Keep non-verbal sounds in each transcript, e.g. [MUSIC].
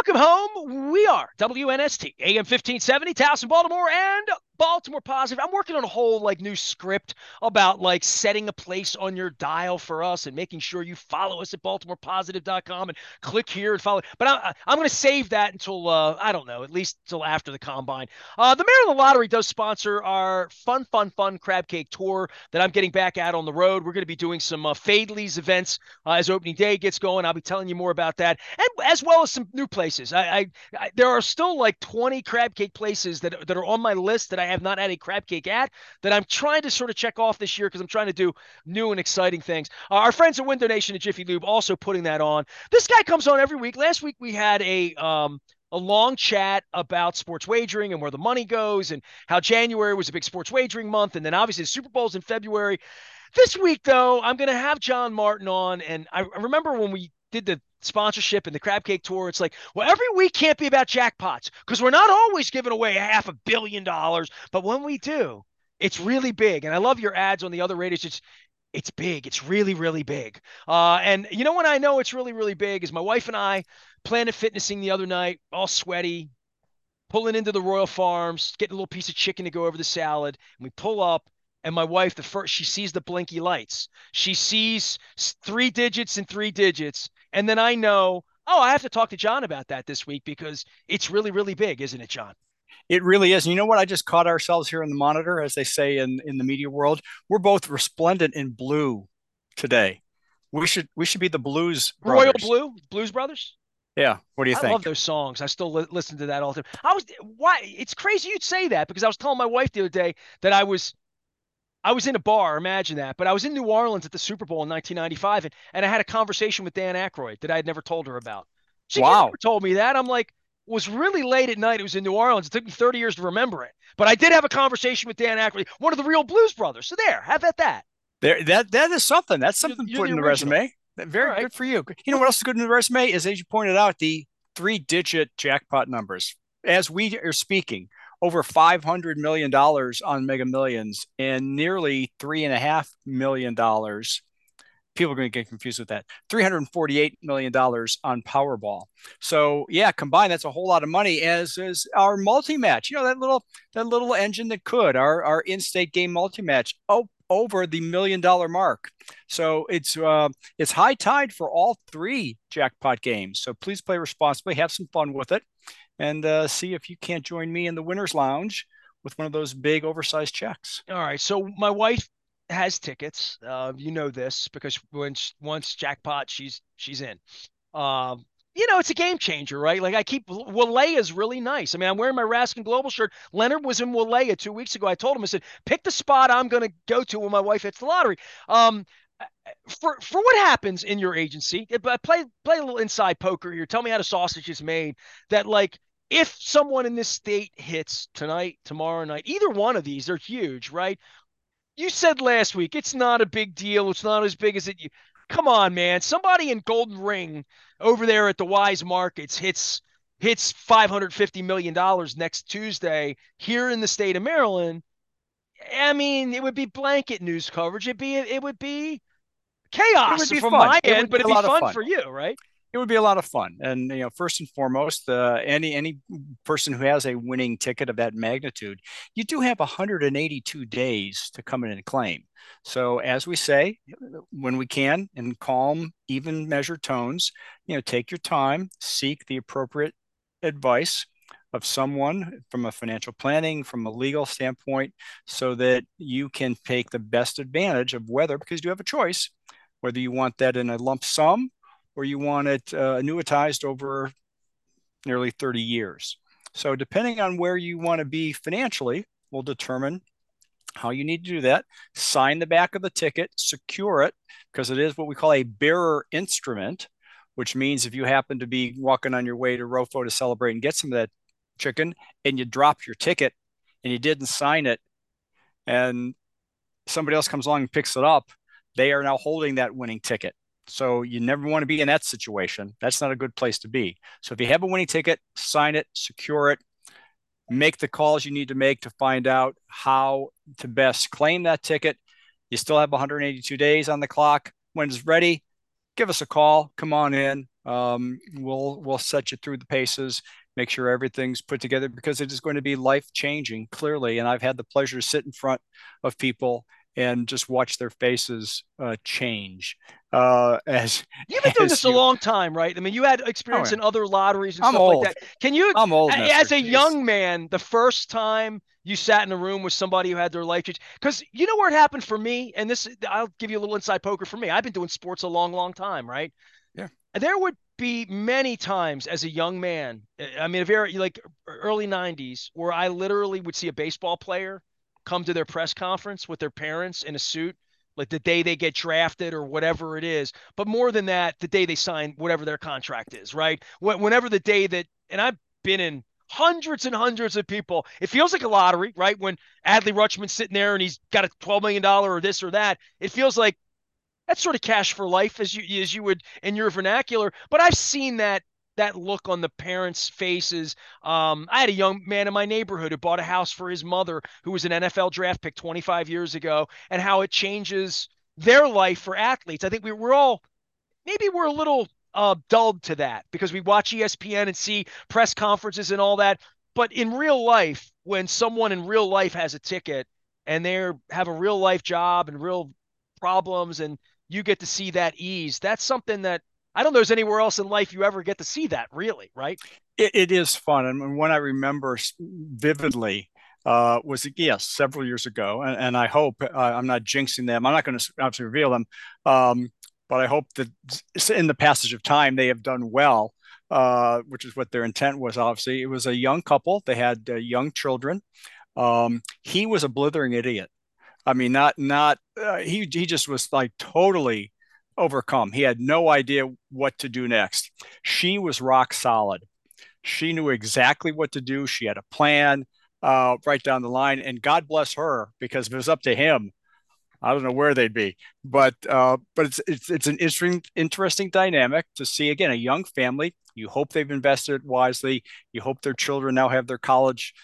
Welcome home. We are WNST, AM 1570, Towson, Baltimore, and Baltimore Positive. I'm working on a whole like new script about like setting a place on your dial for us and making sure you follow us at baltimorepositive.com and click here and follow. But I, I'm going to save that until uh, I don't know, at least until after the combine. Uh, the Maryland Lottery does sponsor our fun, fun, fun crab cake tour that I'm getting back out on the road. We're going to be doing some uh, Faidley's events uh, as opening day gets going. I'll be telling you more about that, and as well as some new places. I, I, I there are still like 20 crab cake places that that are on my list that I have not had a crab cake at that I'm trying to sort of check off this year because I'm trying to do new and exciting things. Uh, our friends at Window Nation and Jiffy Lube also putting that on. This guy comes on every week. Last week we had a um, a long chat about sports wagering and where the money goes and how January was a big sports wagering month and then obviously the Super Bowl's in February. This week though, I'm going to have John Martin on and I remember when we did the sponsorship and the crab cake tour it's like well every week can't be about jackpots because we're not always giving away a half a billion dollars but when we do it's really big and i love your ads on the other radios it's it's big it's really really big. Uh, and you know when i know it's really really big is my wife and i planet fitnessing the other night all sweaty pulling into the royal farms getting a little piece of chicken to go over the salad and we pull up and my wife the first she sees the blinky lights she sees three digits and three digits and then I know, oh, I have to talk to John about that this week because it's really, really big, isn't it, John? It really is. And you know what? I just caught ourselves here in the monitor, as they say in, in the media world. We're both resplendent in blue today. We should we should be the Blues brothers. Royal Blue Blues Brothers. Yeah. What do you I think? I love those songs. I still li- listen to that all the time. I was why it's crazy you'd say that because I was telling my wife the other day that I was I was in a bar, imagine that. But I was in New Orleans at the Super Bowl in 1995, and, and I had a conversation with Dan Aykroyd that I had never told her about. She wow. never told me that. I'm like, was really late at night. It was in New Orleans. It took me 30 years to remember it. But I did have a conversation with Dan Aykroyd, one of the real Blues Brothers. So there, have at that. There, that that is something. That's something you're, to put in the resume. Very right. good for you. You know what else is good in the resume is, as you pointed out, the three-digit jackpot numbers. As we are speaking, over $500 million on Mega Millions and nearly $3.5 million. People are going to get confused with that. $348 million on Powerball. So yeah, combined, that's a whole lot of money, as is our multi-match. You know, that little that little engine that could, our, our in-state game multi-match. Oh, over the million dollar mark. So it's uh, it's high tide for all three jackpot games. So please play responsibly, have some fun with it and uh, see if you can't join me in the winner's lounge with one of those big oversized checks. All right. So my wife has tickets. Uh, you know this because when she, once jackpot, she's she's in. Um, you know, it's a game changer, right? Like I keep Wailea is really nice. I mean, I'm wearing my Raskin Global shirt. Leonard was in Wailea two weeks ago. I told him, I said, pick the spot I'm going to go to when my wife hits the lottery. Um, for for what happens in your agency, play play a little inside poker here. Tell me how the sausage is made. That like if someone in this state hits tonight, tomorrow night, either one of these, they're huge, right? You said last week it's not a big deal. It's not as big as it. Come on, man. Somebody in Golden Ring over there at the Weis Markets hits hits 550 million dollars next Tuesday here in the state of Maryland. I mean, it would be blanket news coverage. It'd be it would be chaos it would be from fun. my end, but it'd be fun, fun, for you, right? It would be a lot of fun. And you know, first and foremost, uh, any any person who has a winning ticket of that magnitude, you do have 182 days to come in and claim. So as we say, when we can, in calm, even measured tones, you know, take your time, seek the appropriate advice of someone from a financial planning, from a legal standpoint, so that you can take the best advantage of whether, because you have a choice, whether you want that in a lump sum or you want it uh, annuitized over nearly 30 years. So, depending on where you want to be financially, will determine how you need to do that. Sign the back of the ticket, secure it, because it is what we call a bearer instrument, which means if you happen to be walking on your way to ROFO to celebrate and get some of that chicken and you drop your ticket and you didn't sign it and somebody else comes along and picks it up, they are now holding that winning ticket. So you never want to be in that situation. That's not a good place to be. So if you have a winning ticket, sign it, secure it, make the calls you need to make to find out how to best claim that ticket. You still have 182 days on the clock. When it's ready, give us a call. Come on in. Um, we'll we'll set you through the paces. Make sure everything's put together because it is going to be life changing, clearly. And I've had the pleasure to sit in front of people and just watch their faces uh, change uh, as you've been doing this you, a long time, right? I mean, you had experience oh, yeah. in other lotteries and I'm stuff old. like that. Can you? I'm old. As a young man, the first time you sat in a room with somebody who had their life change, because you know where it happened for me, and this I'll give you a little inside poker for me. I've been doing sports a long, long time, right? Yeah. There would be many times as a young man. I mean, a very like early '90s, where I literally would see a baseball player come to their press conference with their parents in a suit like the day they get drafted or whatever it is. But more than that, the day they sign whatever their contract is, right? Whenever the day that, and I've been in hundreds and hundreds of people. It feels like a lottery, right? When Adley Rutschman's sitting there and he's got a $12 million or this or that, it feels like that's sort of cash for life as you as you would in your vernacular. But I've seen that that look on the parents' faces. Um, I had a young man in my neighborhood who bought a house for his mother, who was an NFL draft pick 25 years ago, and how it changes their life for athletes. I think we, we're all maybe we're a little uh, dulled to that because we watch ESPN and see press conferences and all that. But in real life, when someone in real life has a ticket and they have a real life job and real problems, and you get to see that ease, that's something that I don't know there's anywhere else in life you ever get to see that, really, right? it, it is fun. And one I remember vividly uh, was, yes, several years ago. And, and I hope uh, I'm not jinxing them. I'm not going to obviously reveal them. Um, but I hope that in the passage of time, they have done well, uh, which is what their intent was, obviously. It was a young couple, they had uh, young children. Um, he was a blithering idiot. I mean, not, not, uh, he, he just was like totally overcome. He had no idea what to do next. She was rock solid. She knew exactly what to do. She had a plan uh, right down the line. And God bless her, because if it was up to him, I don't know where they'd be. But uh, but it's it's it's an interesting interesting dynamic to see again a young family. You hope they've invested wisely. You hope their children now have their college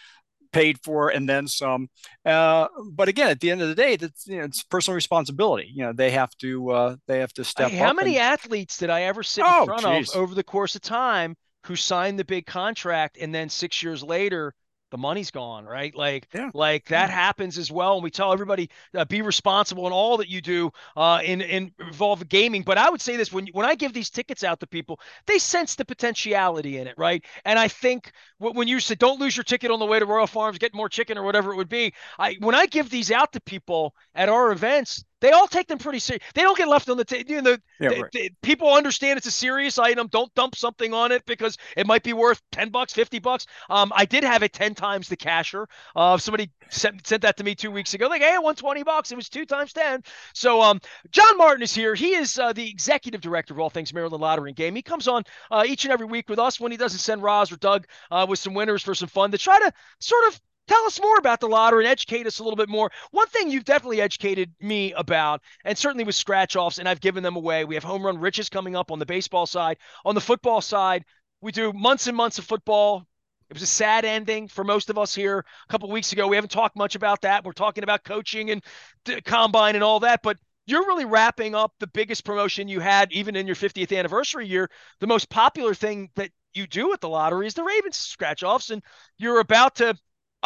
paid for and then some. Uh, but again, at the end of the day, that's you know, it's personal responsibility. You know, they have to uh, they have to step. Hey, how many and... athletes did I ever sit in oh, front geez. of over the course of time who signed the big contract and then six years later? The money's gone, right? Like, yeah. like that yeah. happens as well. And we tell everybody uh, be responsible in all that you do uh, in in involve gaming. But I would say this when when I give these tickets out to people, they sense the potentiality in it, right? And I think when you said don't lose your ticket on the way to Royal Farms, get more chicken or whatever it would be, I when I give these out to people at our events, they all take them pretty serious. They don't get left on the table. You know, yeah, they, right. they, people understand it's a serious item. Don't dump something on it because it might be worth ten bucks, fifty bucks. Um, I did have it ten times the casher. Uh, somebody sent sent that to me two weeks ago. Like, hey, I won twenty bucks. It was two times ten. So, um, John Martin is here. He is uh, the executive director of all things Maryland Lottery and Game. He comes on uh, each and every week with us when he doesn't send Roz or Doug uh, with some winners for some fun to try to sort of Tell us more about the lottery and educate us a little bit more. One thing you've definitely educated me about, and certainly with scratch offs, and I've given them away. We have home run riches coming up on the baseball side. On the football side, we do months and months of football. It was a sad ending for most of us here a couple weeks ago. We haven't talked much about that. We're talking about coaching and combine and all that, but you're really wrapping up the biggest promotion you had, even in your 50th anniversary year. The most popular thing that you do at the lottery is the Ravens scratch offs, and you're about to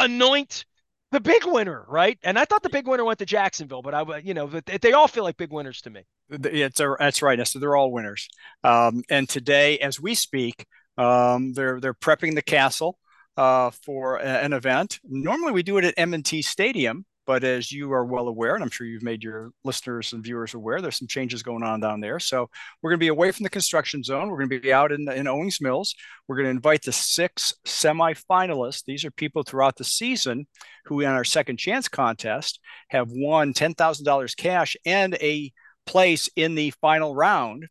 anoint the big winner, right? And I thought the big winner went to Jacksonville, but I, you know, they all feel like big winners to me. It's a, that's right. So they're all winners. Um, and today, as we speak, um, they're they're prepping the castle uh, for an event. Normally, we do it at M&T Stadium, but as you are well aware, and I'm sure you've made your listeners and viewers aware, there's some changes going on down there. So we're going to be away from the construction zone. We're going to be out in, in Owings Mills. We're going to invite the six semifinalists. These are people throughout the season who, in our second chance contest, have won $10,000 cash and a place in the final round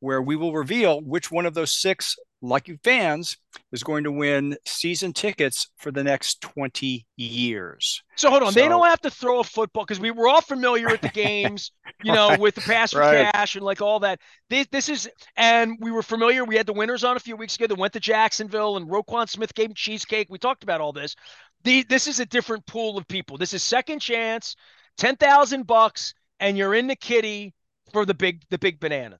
where we will reveal which one of those six lucky fans is going to win season tickets for the next 20 years. So hold on, so, they don't have to throw a football because we were all familiar with the [LAUGHS] games, you know, right, with the pass for right. cash and like all that. This, this is, and we were familiar. We had the winners on a few weeks ago that went to Jacksonville and Roquan Smith gave cheesecake. We talked about all this. The, this is a different pool of people. This is second chance, 10,000 bucks, and you're in the kitty for the big, the big banana.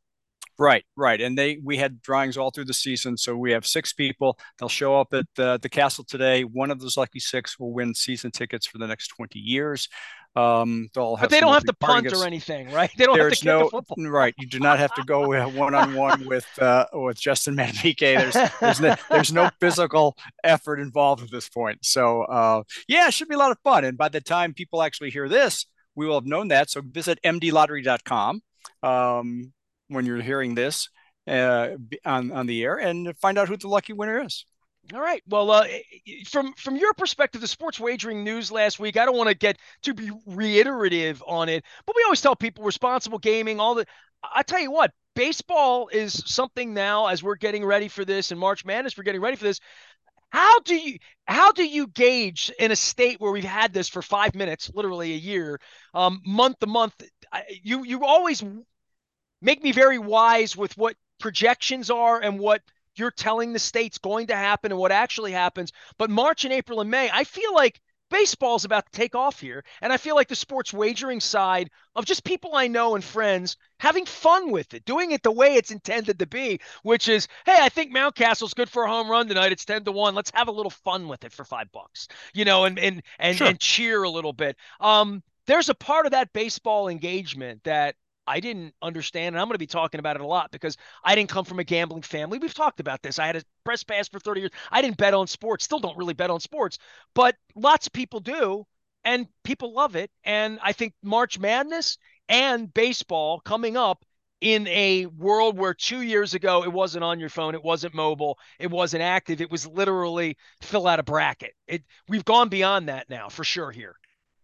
Right, right. And they we had drawings all through the season. So we have six people. They'll show up at the, the castle today. One of those lucky six will win season tickets for the next 20 years. Um, they'll have. but [LAUGHS] they don't have to punt or anything, right? They don't There's have to no, football. Right. You do not have to go one on one with uh, with Justin Madubuike. There's there's no, [LAUGHS] there's no physical effort involved at this point. So uh, yeah, it should be a lot of fun. And by the time people actually hear this, we will have known that. So visit mdlottery.com. Um, when you're hearing this uh, on on the air and find out who the lucky winner is. All right. Well, uh, from from your perspective, the sports wagering news last week, I don't want to get to be reiterative on it, but we always tell people responsible gaming. All the, I tell you what, baseball is something now as we're getting ready for this, and March Madness, we're getting ready for this. How do you how do you gauge in a state where we've had this for five minutes, literally a year, um, month to month? You you always make me very wise with what projections are and what you're telling the state's going to happen and what actually happens. But March and April and May, I feel like baseball's about to take off here. And I feel like the sports wagering side of just people I know and friends having fun with it, doing it the way it's intended to be, which is, hey, I think Mountcastle's good for a home run tonight. It's 10 to 1. Let's have a little fun with it for five bucks, you know, and and and, sure. and cheer a little bit. Um, there's a part of that baseball engagement that I didn't understand, and I'm going to be talking about it a lot because I didn't come from a gambling family. We've talked about this. I had a press pass for 30 years. I didn't bet on sports, still don't really bet on sports, but lots of people do, and people love it. And I think March Madness and baseball coming up in a world where two years ago it wasn't on your phone, it wasn't mobile, it wasn't active, it was literally fill out a bracket. It we've gone beyond that now for sure here.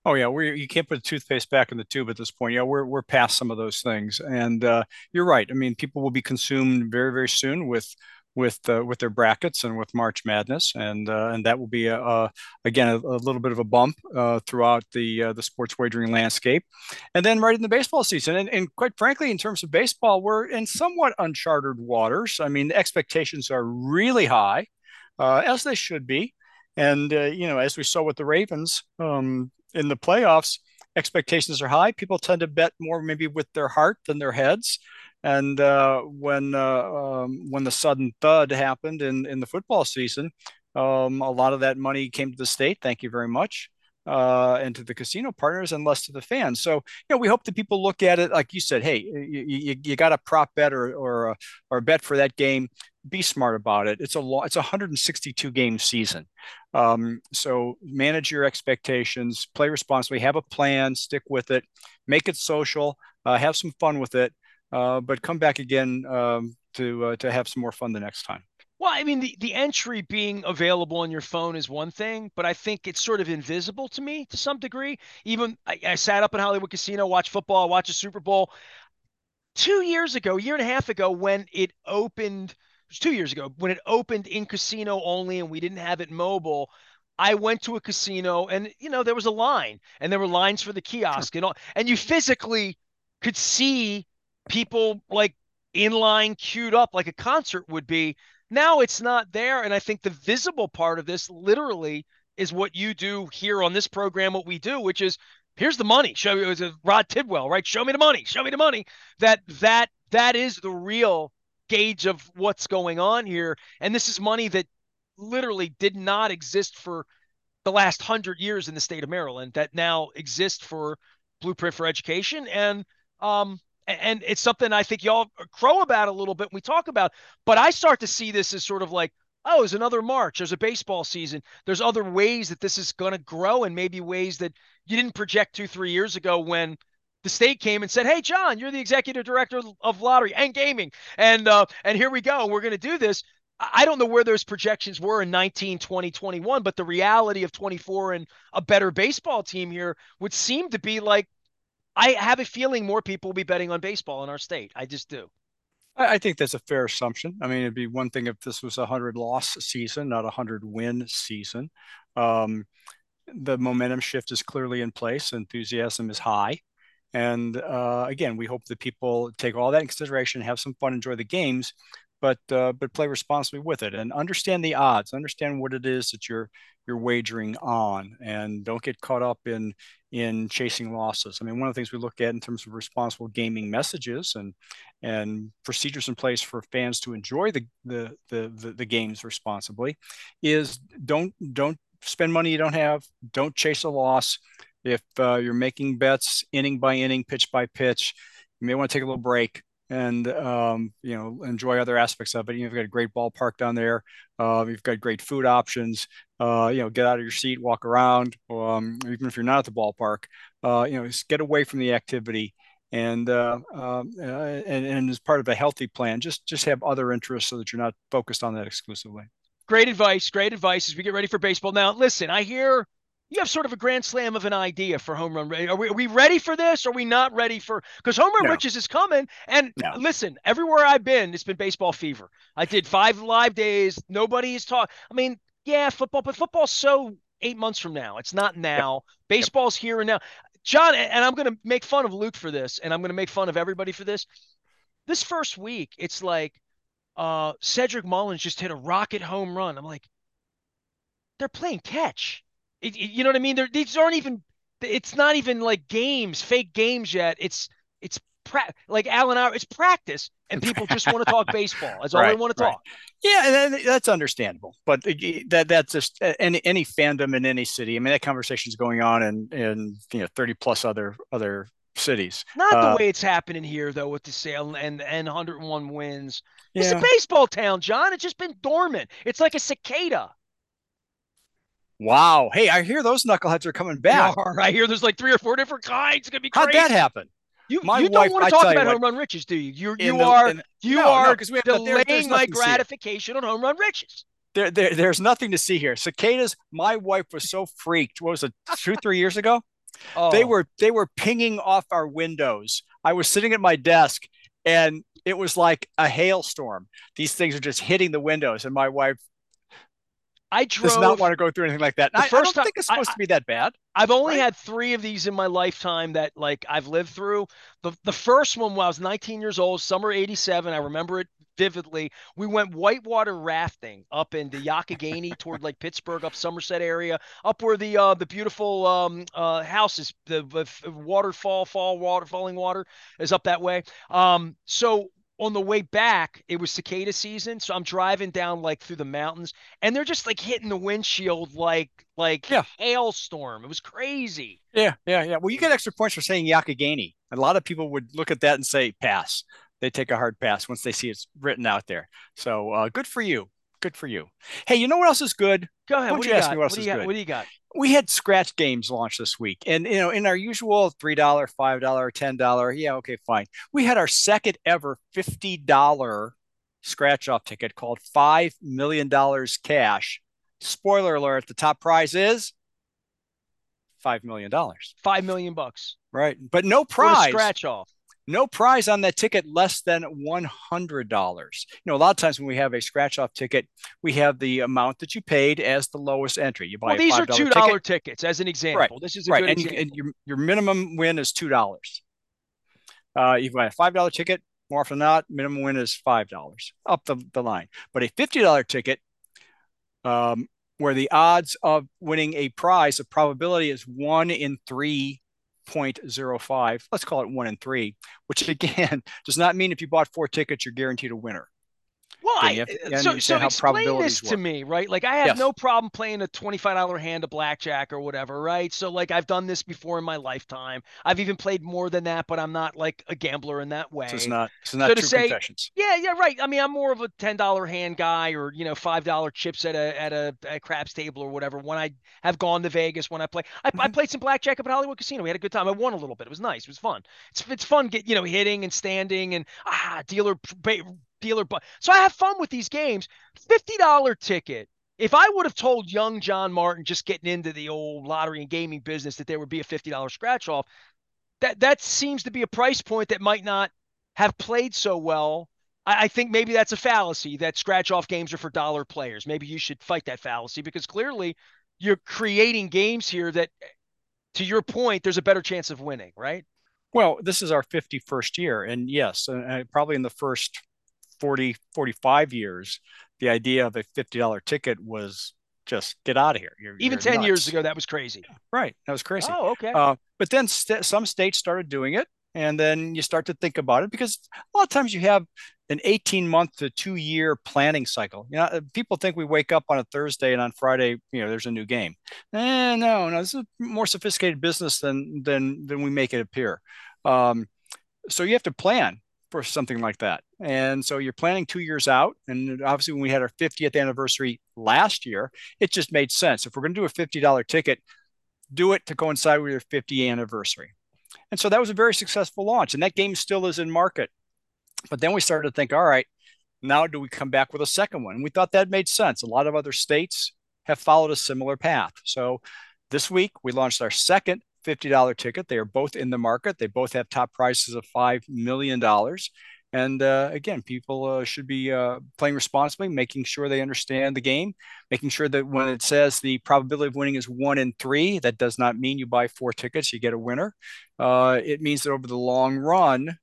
Oh yeah, we you can't put toothpaste back in the tube at this point. Yeah, we're we're past some of those things, and uh, you're right. I mean, people will be consumed very very soon with with uh, with their brackets and with March Madness, and uh, and that will be a, a again a, a, little bit of a bump uh, throughout the uh, the sports wagering landscape, and then right in the baseball season, and, and quite frankly, in terms of baseball, we're in somewhat uncharted waters. I mean, the expectations are really high, uh, as they should be. And uh, you know, as we saw with the Ravens, um, in the playoffs, expectations are high. People tend to bet more maybe with their heart than their heads. And uh, when uh, um, when the sudden thud happened in in the football season, um, a lot of that money came to the state. Thank you very much. Uh, and to the casino partners and less to the fans. So, you know, we hope that people look at it like you said. Hey, you, you, you got a prop bet or or a, or a bet for that game be smart about it. It's a long, it's a 162 game season. Um, so manage your expectations, play responsibly, have a plan, stick with it, make it social, uh, have some fun with it, uh, but come back again um, to uh, to have some more fun the next time. Well, I mean, the, the entry being available on your phone is one thing, but I think it's sort of invisible to me to some degree. Even I, I sat up in Hollywood Casino, watch football, watch a Super Bowl. Two years ago, a year and a half ago, when it opened – was two years ago when it opened in casino only and we didn't have it mobile. I went to a casino and you know there was a line and there were lines for the kiosk and all, and you physically could see people like in line queued up like a concert would be. Now it's not there and I think the visible part of this literally is what you do here on this program what we do which is here's the money. Show me it was a Rod Tidwell, right? Show me the money. Show me the money. That that that is the real gauge of what's going on here. And this is money that literally did not exist for the last hundred years in the state of Maryland that now exists for Blueprint for Education. And um, and it's something I think y'all crow about a little bit when we talk about. But I start to see this as sort of like, oh, there's another March. There's a baseball season. There's other ways that this is going to grow, and maybe ways that you didn't project two, three years ago when the state came and said, "Hey, John, you're the executive director of lottery and gaming, and uh, and here we go. We're going to do this." I don't know where those projections were in 19, 20, 21, but the reality of 24 and a better baseball team here would seem to be like I have a feeling more people will be betting on baseball in our state. I just do. I think that's a fair assumption. I mean, it'd be one thing if this was a hundred loss season, not a hundred win season. Um, the momentum shift is clearly in place. Enthusiasm is high. And uh, again, we hope that people take all that in consideration, have some fun, enjoy the games, but uh, but play responsibly with it and understand the odds, understand what it is that you're you're wagering on, and don't get caught up in in chasing losses. I mean, one of the things we look at in terms of responsible gaming messages and and procedures in place for fans to enjoy the the the, the, the games responsibly is don't don't spend money you don't have, don't chase a loss. If uh, you're making bets inning by inning, pitch by pitch, you may want to take a little break and um, you know enjoy other aspects of it. You've got a great ballpark down there. Uh, you've got great food options. Uh, you know, get out of your seat, walk around. Um, even if you're not at the ballpark, uh, you know, just get away from the activity. And, uh, um, uh, and and as part of a healthy plan, just just have other interests so that you're not focused on that exclusively. Great advice. Great advice as we get ready for baseball. Now, listen, I hear you have sort of a grand slam of an idea for home run. Are we, are we ready for this? Are we not ready for? Because home run no. riches is coming. And no. listen, everywhere I've been, it's been baseball fever. I did five live days. Nobody is talking. I mean, yeah, football, but football's so eight months from now. It's not now. Yep. Baseball's yep. here and now. John, and I'm going to make fun of Luke for this, and I'm going to make fun of everybody for this. This first week, it's like uh, Cedric Mullins just hit a rocket home run. I'm like, they're playing catch. It, it, you know what I mean? They're, these aren't even. It's not even like games, fake games yet. It's it's pra- like Alan Hour. It's practice, and people just want to talk baseball. That's [LAUGHS] all right, they want to right. talk. Yeah, that's understandable. But that that's just any any fandom in any city. I mean, that conversation is going on in in you know thirty plus other other cities. Not uh, the way it's happening here though with the sale and and 101 wins. Yeah. It's a baseball town, John. It's just been dormant. It's like a cicada. Wow. Hey, I hear those knuckleheads are coming back. Are. [LAUGHS] I hear there's like three or four different kinds. It's gonna be crazy. How'd that happen? You, My you don't want to talk about home run riches, do you? You you the, are in, you no, are no, we have, delaying there, my gratification on home run riches. There, there, there's nothing to see here. Cicadas. My wife was so freaked. What was it? Two, three years ago. Oh. They were they were pinging off our windows. I was sitting at my desk, and it was like a hailstorm. These things are just hitting the windows, and my wife I drove, does not want to go through anything like that. I, I, don't time, think it's supposed I, to be that bad. I've only right? had three of these in my lifetime that like I've lived through. The the first one when I was 19 years old, summer '87. I remember it vividly. We went whitewater rafting up in the Youghiogheny toward like Pittsburgh, up Somerset area, up where the uh, the beautiful um, uh, houses, the, the waterfall, fall water, falling water is up that way. Um, so on the way back, it was cicada season, so I'm driving down like through the mountains, and they're just like hitting the windshield like like yeah. hailstorm. It was crazy. Yeah, yeah, yeah. Well, you get extra points for saying Youghiogheny. A lot of people would look at that and say pass. They take a hard pass once they see it's written out there. So uh, good for you. Good for you. Hey, you know what else is good? Go ahead. What do you, ask got? me what else what is good? What do you got? We had scratch games launched this week and you know in our usual three dollar five dollar ten dollar yeah okay fine. We had our second ever fifty dollar scratch off ticket called five million dollars cash. Spoiler alert the top prize is five million dollars. Five million bucks. Right but no prize scratch off no prize on that ticket less than $100. You know, a lot of times when we have a scratch off ticket, we have the amount that you paid as the lowest entry. You buy well, these are $2 ticket. tickets as an example. Right. This is a right. and, you, and, your, your minimum win is $2. Uh, you buy a $5 ticket, more often than not, minimum win is $5 up the, the line. But a $50 ticket, um, where the odds of winning a prize, the probability is one in three 0.05, let's call it one in three, which [LAUGHS] again does not mean if you bought four tickets, you're guaranteed a winner. Well, I, so, so explain this to me, right? Like I have yes. no problem playing a $25 hand of blackjack or whatever, right? So like I've done this before in my lifetime. I've even played more than that, but I'm not like a gambler in that way. So it's not, it's not so true say, confessions. Yeah, yeah, right. I mean, I'm more of a $10 hand guy or, you know, $5 chips at a, at a, a craps table or whatever. When I have gone to Vegas, when I play, I, mm-hmm. I played some blackjack up at Hollywood Casino. We had a good time. I won a little bit. It was nice. It was fun. It's, it's fun, get, you know, hitting and standing and ah, dealer dealer but so I have fun with these games. $50 ticket. If I would have told young John Martin just getting into the old lottery and gaming business that there would be a $50 scratch off, that that seems to be a price point that might not have played so well. I, I think maybe that's a fallacy that scratch off games are for dollar players. Maybe you should fight that fallacy because clearly you're creating games here that to your point, there's a better chance of winning, right? Well, this is our 51st year. And yes, uh, probably in the first 40, 45 years, the idea of a $50 ticket was just get out of here. You're, Even you're 10 nuts. years ago, that was crazy. Right. That was crazy. Oh, okay. Uh, but then st- some states started doing it. And then you start to think about it because a lot of times you have an 18 month to two year planning cycle. You know, uh, people think we wake up on a Thursday and on Friday, you know, there's a new game. Eh, no, no, this is a more sophisticated business than than than we make it appear. Um, so you have to plan for something like that. And so you're planning two years out. And obviously, when we had our 50th anniversary last year, it just made sense. If we're going to do a $50 ticket, do it to coincide with your 50th anniversary. And so that was a very successful launch. And that game still is in market. But then we started to think, all right, now do we come back with a second one? And we thought that made sense. A lot of other states have followed a similar path. So this week we launched our second $50 ticket. They are both in the market. They both have top prices of $5 million. And uh, again, people uh, should be uh, playing responsibly, making sure they understand the game, making sure that when it says the probability of winning is one in three, that does not mean you buy four tickets, you get a winner. Uh, it means that over the long run,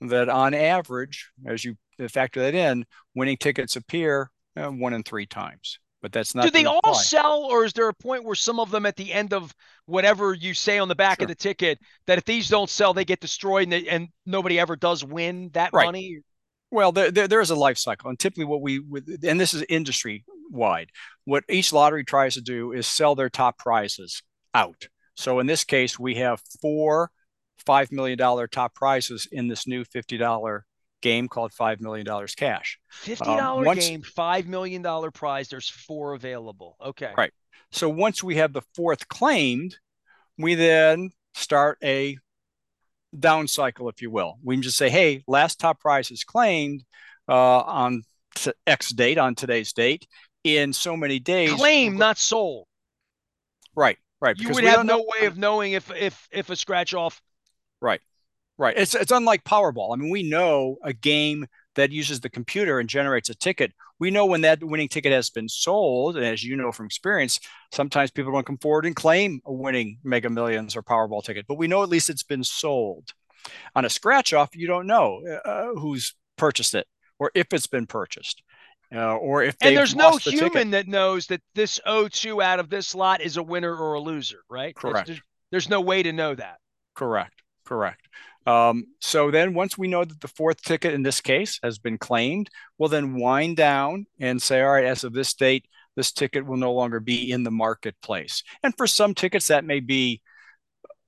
that on average, as you factor that in, winning tickets appear uh, one in three times but that's not. Do they all sell, or is there a point where some of them at the end of whatever you say on the back sure. of the ticket that if these don't sell, they get destroyed and, they, and nobody ever does win that right. money? Well, there, there, there is a life cycle, and typically what we would, and this is industry wide. What each lottery tries to do is sell their top prizes out. So in this case, we have four five million dollar top prizes in this new fifty dollar game called $5 million cash. $50 um, once, game, $5 million prize. There's four available. Okay. Right. So once we have the fourth claimed, we then start a down cycle, if you will. We can just say, hey, last top prize is claimed uh, on t- X date, on today's date, in so many days. Claim, not sold. Right, right. You would have no know- way of knowing if if if a scratch off. Right. Right. It's it's unlike Powerball. I mean, we know a game that uses the computer and generates a ticket. We know when that winning ticket has been sold, and as you know from experience, sometimes people don't come forward and claim a winning Mega Millions or Powerball ticket, but we know at least it's been sold. On a scratch off, you don't know uh, who's purchased it or if it's been purchased. Uh, or if and there's no the human ticket. that knows that this O2 out of this lot is a winner or a loser, right? Correct. There's, there's no way to know that. Correct. Correct. Um, so then once we know that the fourth ticket in this case has been claimed, we'll then wind down and say, all right, as of this date, this ticket will no longer be in the marketplace. And for some tickets, that may be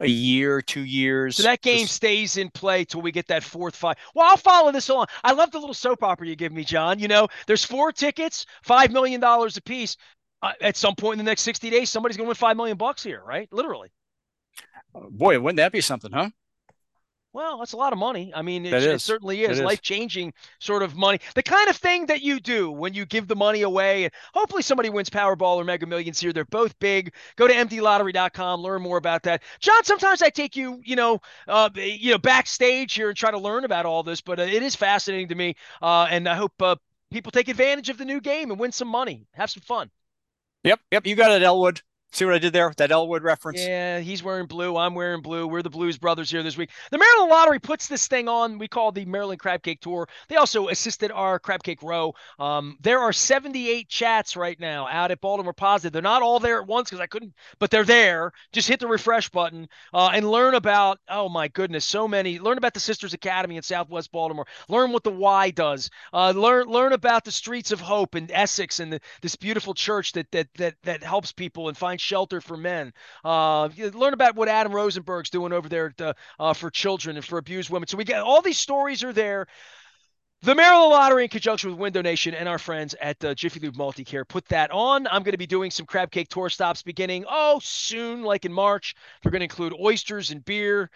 a year, two years. So that game stays in play till we get that fourth five. Well, I'll follow this along. I love the little soap opera you give me, John. You know, there's four tickets, five million dollars a piece. Uh, at some point in the next 60 days, somebody's going to win five million bucks here, right? Literally. Boy, wouldn't that be something, huh? Well, that's a lot of money. I mean, it, it certainly is, is. life changing sort of money. The kind of thing that you do when you give the money away, and hopefully somebody wins Powerball or Mega Millions here. They're both big. Go to mdlottery.com, learn more about that. John, sometimes I take you, you know, uh, you know, backstage here and try to learn about all this, but uh, it is fascinating to me, uh, and I hope uh, people take advantage of the new game and win some money, have some fun. Yep, yep, you got it, Elwood. See what I did there? That Elwood reference. Yeah, he's wearing blue. I'm wearing blue. We're the Blues Brothers here this week. The Maryland Lottery puts this thing on. We call the Maryland Crab Cake Tour. They also assisted our Crab Cake Row. Um, there are 78 chats right now out at Baltimore Positive. They're not all there at once because I couldn't, but they're there. Just hit the refresh button uh, and learn about. Oh my goodness, so many. Learn about the Sisters Academy in Southwest Baltimore. Learn what the Y does. Uh, learn learn about the Streets of Hope in Essex and the, this beautiful church that that that that helps people and find find shelter for men. Uh, learn about what Adam Rosenberg's doing over there to, uh, for children and for abused women. So we get all these stories are there. The Maryland Lottery, in conjunction with Window Nation and our friends at uh, Jiffy Lube Multicare, put that on. I'm going to be doing some crab cake tour stops beginning oh soon, like in March. We're going to include oysters and beer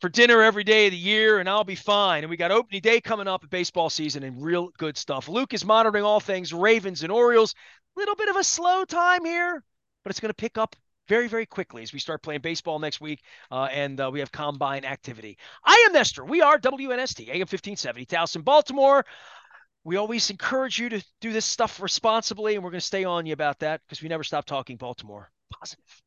for dinner every day of the year, and I'll be fine. And we got opening day coming up at baseball season and real good stuff. Luke is monitoring all things Ravens and Orioles. Little bit of a slow time here, but it's going to pick up very, very quickly as we start playing baseball next week uh, and uh, we have combine activity. I am Nestor. We are WNST, AM 1570, Towson, Baltimore. We always encourage you to do this stuff responsibly, and we're going to stay on you about that because we never stop talking Baltimore. Positive.